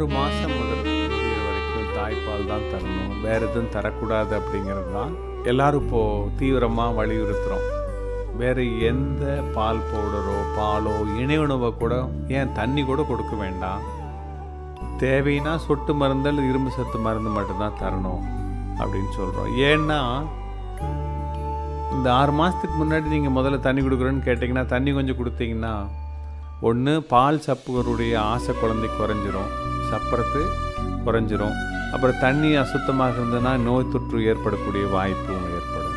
ஒரு மாதம் முதல் வரைக்கும் தாய்ப்பால் தான் தரணும். வேறு எதுவும் தரக்கூடாது அப்படிங்கிறது தான் எல்லாரும் இப்போது தீவிரமாக வலியுறுத்துகிறோம் வேறு எந்த பால் பவுடரோ பாலோ இணை உணவை கூட ஏன் தண்ணி கூட கொடுக்க வேண்டாம். தேவைன்னா சொட்டு மருந்தல் இரும்பு சத்து மருந்து மட்டும்தான் தரணும் அப்படின்னு சொல்கிறோம் ஏன்னா இந்த ஆறு மாதத்துக்கு முன்னாடி நீங்கள் முதல்ல தண்ணி கொடுக்குறேன்னு கேட்டிங்கன்னா தண்ணி கொஞ்சம் கொடுத்தீங்கன்னா ஒன்று பால் சப்புகளுடைய ஆசை குழந்தை குறைஞ்சிரும். சப்புறது குறைஞ்சிரும். அப்புறம் தண்ணி அசுத்தமாக இருந்ததுன்னா நோய் தொற்று ஏற்படக்கூடிய வாய்ப்பும் ஏற்படும்.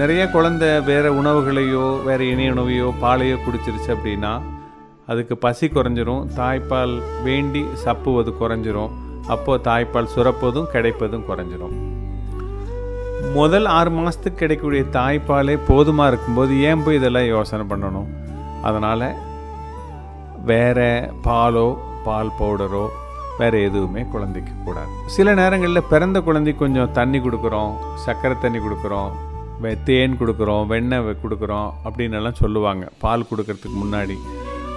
நிறைய குழந்தை வேறு உணவுகளையோ வேறு இணைய உணவையோ பாலையோ குடிச்சிருச்சு அப்படின்னா அதுக்கு பசி குறைஞ்சிரும். தாய்ப்பால் வேண்டி சப்புவது குறைஞ்சிரும். அப்போது தாய்ப்பால் சுரப்பதும் கிடைப்பதும் குறைஞ்சிரும். முதல் ஆறு மாதத்துக்கு கிடைக்கக்கூடிய தாய்ப்பாலே போதுமாக இருக்கும்போது ஏன் போய் இதெல்லாம் யோசனை பண்ணணும்? அதனால் வேறு பாலோ பால் பவுடரோ வேறு எதுவுமே குழந்தைக்கு கூடாது. சில நேரங்களில் பிறந்த குழந்தைக்கு கொஞ்சம் தண்ணி கொடுக்குறோம் சர்க்கரை தண்ணி கொடுக்குறோம் தேன் கொடுக்குறோம் வெண்ணெய் கொடுக்குறோம் அப்படின்னு எல்லாம் சொல்லுவாங்க. பால் கொடுக்கறதுக்கு முன்னாடி.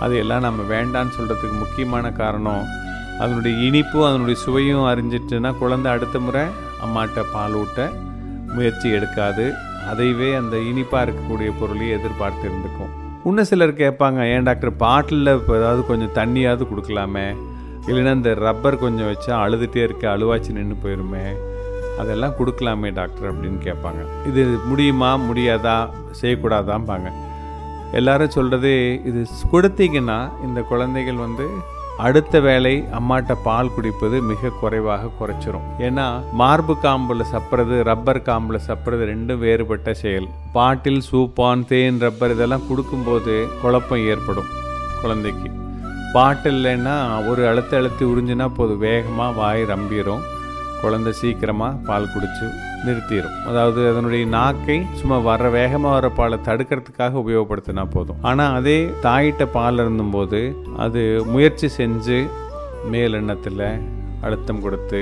அதையெல்லாம் நம்ம வேண்டான்னு சொல்கிறதுக்கு முக்கியமான காரணம் அதனுடைய இனிப்பும் அதனுடைய சுவையும் அறிஞ்சிட்டுன்னா குழந்தை அடுத்த முறை அம்மாட்ட பால் ஊட்ட முயற்சி எடுக்காது. அதைவே அந்த இனிப்பாக இருக்கக்கூடிய பொருளையும் எதிர்பார்த்து இருந்துக்கும். இன்னும் சிலர் கேட்பாங்க ஏன் டாக்டர் பாட்டிலில் இப்போ ஏதாவது கொஞ்சம் தண்ணியாவது கொடுக்கலாமே? இல்லைன்னா இந்த ரப்பர் கொஞ்சம் வச்சா அழுதுகிட்டே இருக்க அழுவாச்சு நின்று போயிருமே? அதெல்லாம் கொடுக்கலாமே டாக்டர் அப்படின்னு கேட்பாங்க. இது முடியுமா? முடியாதா? செய்யக்கூடாதாம்பாங்க. எல்லாரும் சொல்கிறது இது கொடுத்தீங்கன்னா இந்த குழந்தைகள் வந்து அடுத்த வேளை அம்மாட்ட பால் குடிப்பது மிக குறைவாக குறைச்சிரும். ஏன்னா மார்பு காம்புல சப்புறது ரப்பர் காம்புல சப்புறது ரெண்டும் வேறுபட்ட செயல். பாட்டில் சூப்பான் தேன் ரப்பர் இதெல்லாம் கொடுக்கும்போது குழப்பம் ஏற்படும் குழந்தைக்கு. பாட்டில்லைன்னா ஒரு அழுத்த அழுத்தி உறிஞ்சினா போதும். வேகமாக வாய் ரம்பிரும். குழந்தை சீக்கிரமாக பால் குடித்து நிறுத்திடும் அதாவது அதனுடைய நாக்கை சும்மா வர வேகமாக வர பாலை தடுக்கிறதுக்காக உபயோகப்படுத்தினா போதும். ஆனால் அதே தாயிட்ட பால் இருந்தும்போது அது முயற்சி செஞ்சு மேலெண்ணத்தில் அழுத்தம் கொடுத்து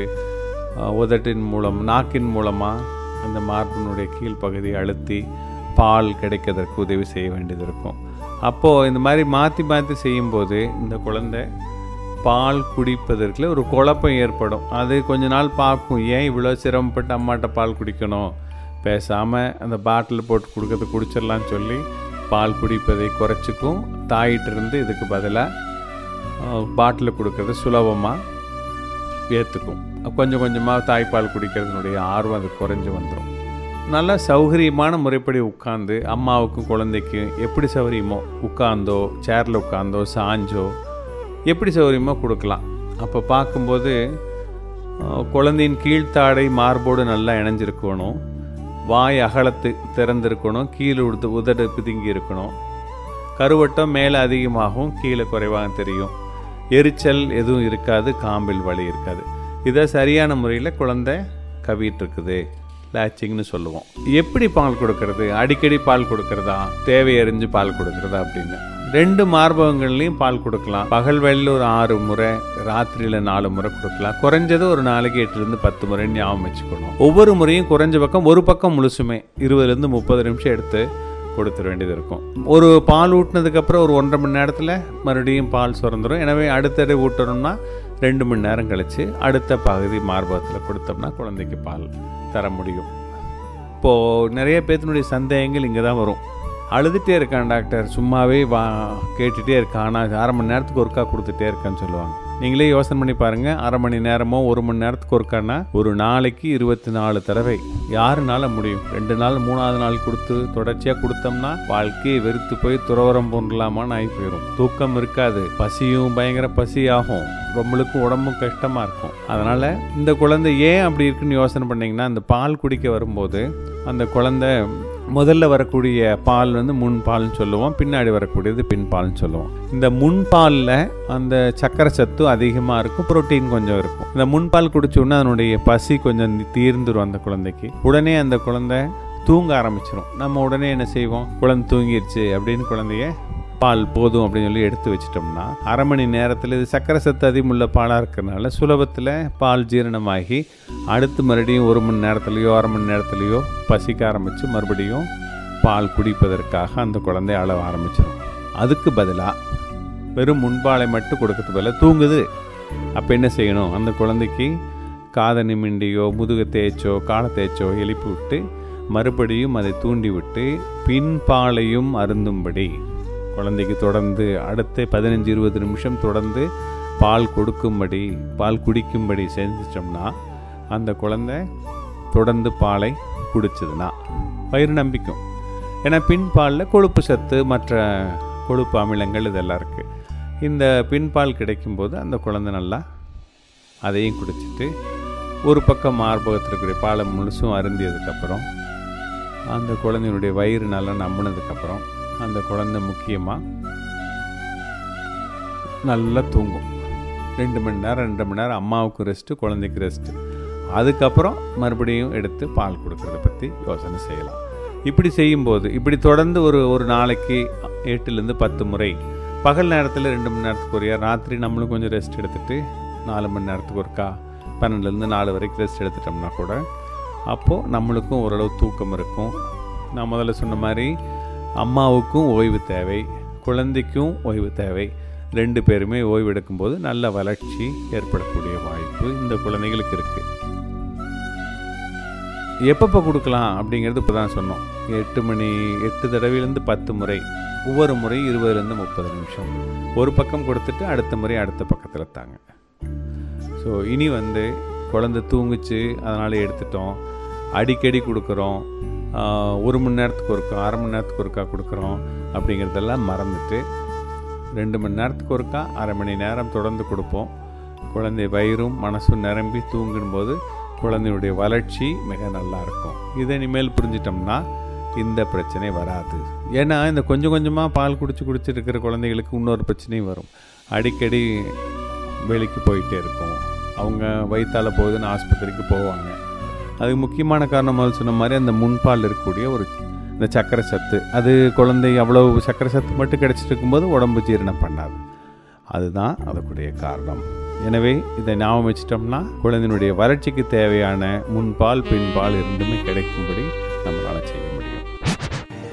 உதட்டின் மூலம் நாக்கின் மூலமாக அந்த மார்பினுடைய கீழ்ப்பகுதியை அழுத்தி பால் கிடைக்கிறதற்கு உதவி செய்ய வேண்டியது இருக்கும். அப்போது இந்த மாதிரி மாற்றி மாற்றி செய்யும்போது இந்த குழந்தை பால் குடிப்பதற்குள்ள ஒரு குழப்பம் ஏற்படும். அது கொஞ்ச நாள் பார்க்கும். ஏன் இவ்வளோ சிரமப்பட்டு அம்மாட்ட பால் குடிக்கணும்? பேசாமல் அந்த பாட்டில் போட்டு கொடுக்கறது குடிச்சிடலான்னு சொல்லி பால் குடிப்பதை குறைச்சிக்கும். தாயிட்டிருந்து இதுக்கு பதிலாக பாட்டில் கொடுக்கறது சுலபமாக ஏற்றுக்கும் கொஞ்சம் கொஞ்சமாக தாய்ப்பால் குடிக்கிறதுனுடைய ஆர்வம் அது குறைஞ்சி வந்துடும் நல்லா சௌகரியமான முறைப்படி உட்காந்து அம்மாவுக்கும் குழந்தைக்கும் எப்படி சௌகரியமோ உட்காந்தோ சேரில் உட்காந்தோ சாஞ்சோ எப்படி சௌகரியமாக கொடுக்கலாம்? அப்போ பார்க்கும்போது குழந்தையின் கீழ்த்தாடை மார்போடு நல்லா இணைஞ்சிருக்கணும். வாய் அகலத்து திறந்திருக்கணும். கீழே உடுத்து உதடு பிதுங்கி இருக்கணும். கருவட்டம் மேலே அதிகமாகவும் கீழே குறைவாக தெரியும். எரிச்சல் எதுவும் இருக்காது காம்பில் வலி இருக்காது. இதை சரியான முறையில் குழந்தை கவிட்டுருக்குது. லேச்சிங்னு சொல்லுவோம். எப்படி பால் கொடுக்கறது? அடிக்கடி பால் கொடுக்கறதா? தேவையறிஞ்சு பால் கொடுக்கறதா அப்படின்னு. ரெண்டு மார்பகங்கள்லையும் பால் கொடுக்கலாம். பகல் வேலையில் ஒரு ஆறு முறை ராத்திரியில் நாலு முறை கொடுக்கலாம். குறைஞ்சது ஒரு நாளைக்கு எட்டுலேருந்து பத்து முறை ஞாபகம் வச்சுக்கணும். ஒவ்வொரு முறையும் குறைஞ்ச பக்கம் ஒரு பக்கம் முழுசுமே இருபதுலேருந்து முப்பது நிமிஷம் எடுத்து கொடுத்துட வேண்டியது இருக்கும். ஒரு பால் ஊட்டினதுக்கப்புறம் ஒரு ஒன்றரை மணி நேரத்தில் மறுபடியும் பால் சுரந்துடும் எனவே அடுத்தடை ஊட்டணும்னா ரெண்டு மணி நேரம் கழித்து அடுத்த பகுதி மார்பகத்தில் கொடுத்தோம்னா குழந்தைக்கு பால் தர முடியும். இப்போது நிறைய பேர்த்தினுடைய சந்தேகங்கள் இங்கே தான் வரும். அழுதுகிட்டே இருக்கான் டாக்டர். சும்மாவே வா கேட்டுகிட்டே இருக்கான். ஆனால் அரை மணி நேரத்துக்கு ஒருக்கா கொடுத்துட்டே இருக்கேன்னு சொல்லுவாங்க. நீங்களே யோசனை பண்ணி பாருங்கள் அரை மணி நேரமோ ஒரு மணி நேரத்துக்கு ஒருக்கானா? ஒரு நாளைக்கு இருபத்தி நாலு தடவை. யாருனால முடியும்? ரெண்டு நாள் மூணாவது நாள் கொடுத்து தொடர்ச்சியாக கொடுத்தோம்னா வாழ்க்கையை வெறுத்து போய் துறவரம் போன்றலாமான்னு ஆகி போயிடும் தூக்கம் இருக்காது. பசியும் பயங்கர பசி ஆகும். நம்மளுக்கும் உடம்பும் கஷ்டமாக இருக்கும். அதனால் இந்த குழந்தை ஏன் அப்படி இருக்குன்னு யோசனை பண்ணீங்கன்னா அந்த பால் குடிக்க வரும்போது அந்த குழந்தை முதல்ல வரக்கூடிய பால் வந்து முன்பால்னு சொல்லுவோம் பின்னாடி வரக்கூடியது பின்பால்னு சொல்லுவோம். இந்த முன்பாலில் அந்த சக்கரை சத்து அதிகமாக இருக்கும் புரோட்டீன் கொஞ்சம் இருக்கும். இந்த முன்பால் குடிச்ச அதனுடைய பசி கொஞ்சம் தீர்ந்துரும் அந்த குழந்தைக்கு. உடனே அந்த குழந்தை தூங்க ஆரம்பிச்சிடும் நம்ம உடனே என்ன செய்வோம்? குழந்தை தூங்கிருச்சு அப்படின்னு குழந்தைய பால் போதும் அப்படின்னு சொல்லி எடுத்து வச்சிட்டோம்னா அரை மணி நேரத்தில் இது சக்கரை சத்து அதிகமுள்ள பாலாக இருக்கிறனால சுலபத்தில் பால் ஜீரணமாகி அடுத்து மறுபடியும் ஒரு மணி நேரத்துலையோ அரை மணி நேரத்துலையோ பசிக்க ஆரம்பித்து மறுபடியும் பால் குடிப்பதற்காக அந்த குழந்தை அளவு ஆரம்பிச்சிடும் அதுக்கு பதிலாக வெறும் முன்பாலை மட்டும் கொடுக்கறது பதில் தூங்குது. அப்போ என்ன செய்யணும்? அந்த குழந்தைக்கு காதை நிமிண்டியோ முதுகு தேய்ச்சோ காலை தேய்ச்சோ எழுப்பி விட்டு மறுபடியும் அதை தூண்டிவிட்டு பின்பாலையும் அருந்தும்படி குழந்தைக்கு தொடர்ந்து அடுத்த பதினஞ்சு இருபது நிமிஷம் தொடர்ந்து பால் கொடுக்கும்படி பால் குடிக்கும்படி செஞ்சிட்டோம்னா அந்த குழந்தை தொடர்ந்து பாலை குடிச்சதுன்னா வயிறு நம்பிக்கும். ஏன்னா பின்பாலில் கொழுப்பு சத்து மற்ற கொழுப்பு அமிலங்கள் இதெல்லாம் இருக்குது இந்த பின்பால் கிடைக்கும்போது அந்த குழந்தை நல்லா அதையும் குடிச்சிட்டு ஒரு பக்கம் மார்பகத்தில் இருக்கிற பாலை முழுசும் அருந்தியதுக்கப்புறம் அந்த குழந்தையினுடைய வயிறு நல்லா நம்பினதுக்கப்புறம் அந்த குழந்தை முக்கியமாக நல்லா தூங்கும். ரெண்டு மணி நேரம் ரெண்டு மணி நேரம் அம்மாவுக்கு ரெஸ்ட்டு குழந்தைக்கு ரெஸ்ட்டு அதுக்கப்புறம் மறுபடியும் எடுத்து பால் கொடுக்குறத பற்றி யோசனை செய்யலாம். இப்படி செய்யும்போது இப்படி தொடர்ந்து ஒரு ஒரு நாளைக்கு எட்டுலேருந்து பத்து முறை பகல் நேரத்தில் ரெண்டு மணி நேரத்துக்கு ஒருயா ராத்திரி நம்மளும் கொஞ்சம் ரெஸ்ட் எடுத்துகிட்டு நாலு மணி நேரத்துக்கு ஒருக்கா பன்னெண்டுலேருந்து நாலு வரைக்கும் ரெஸ்ட் எடுத்துட்டோம்னா கூட அப்போது நம்மளுக்கும் ஓரளவு தூக்கம் இருக்கும். நான் முதல்ல சொன்ன மாதிரி அம்மாவுக்கும் ஓய்வு தேவை குழந்தைக்கும் ஓய்வு தேவை. ரெண்டு பேருமே ஓய்வு எடுக்கும்போது நல்ல வளர்ச்சி ஏற்படக்கூடிய வாய்ப்பு இந்த குழந்தைகளுக்கு இருக்குது எப்பப்போ கொடுக்கலாம் அப்படிங்கிறது இப்போ தான் சொன்னோம். எட்டு மணி எட்டு தடவையிலேருந்து பத்து முறை ஒவ்வொரு முறை இருபதுலேருந்து முப்பது நிமிஷம். ஒரு பக்கம் கொடுத்துட்டு அடுத்த முறை அடுத்த பக்கத்தில் தாங்க. ஸோ இனி வந்து குழந்தை தூங்குச்சு அதனால் எடுத்துட்டோம். அடிக்கடி கொடுக்குறோம். ஒரு மணி நேரத்துக்கு ஒருக்கா அரை மணி நேரத்துக்கு ஒருக்கா கொடுக்குறோம் அப்படிங்கிறதெல்லாம் மறந்துட்டு ரெண்டு மணி நேரத்துக்கு ஒருக்கா அரை மணி நேரம் தொடர்ந்து கொடுப்போம். குழந்தை வயிறும் மனசும் நிரம்பி தூங்கும்போது குழந்தையுடைய வளர்ச்சி மிக நல்லா இருக்கும். இதை இனிமேல் புரிஞ்சிட்டோம்னா இந்த பிரச்சனை வராது. ஏன்னா இந்த கொஞ்சம் கொஞ்சமாக பால் குடிச்சு குடிச்சிட்டு இருக்கிற குழந்தைகளுக்கு இன்னொரு பிரச்சனையும் வரும். அடிக்கடி வெளிக்கு போயிட்டே இருக்கும் அவங்க வயிற்றால் போகுதுன்னு ஆஸ்பத்திரிக்கு போவாங்க. அதுக்கு முக்கியமான காரணம் அது சொன்ன மாதிரி அந்த முன்பால் இருக்கக்கூடிய ஒரு இந்த சக்கரை சத்து. அது குழந்தை அவ்வளோ சக்கரை சத்து மட்டும் கிடச்சிட்டு இருக்கும்போது உடம்பு ஜீரணம் பண்ணாது. அதுதான் அதுக்குடைய காரணம். எனவே இதை ஞாபகம் வச்சிட்டோம்னா குழந்தையினுடைய வளர்ச்சிக்கு தேவையான முன்பால் பின்பால் இரண்டுமே கிடைக்கும்படி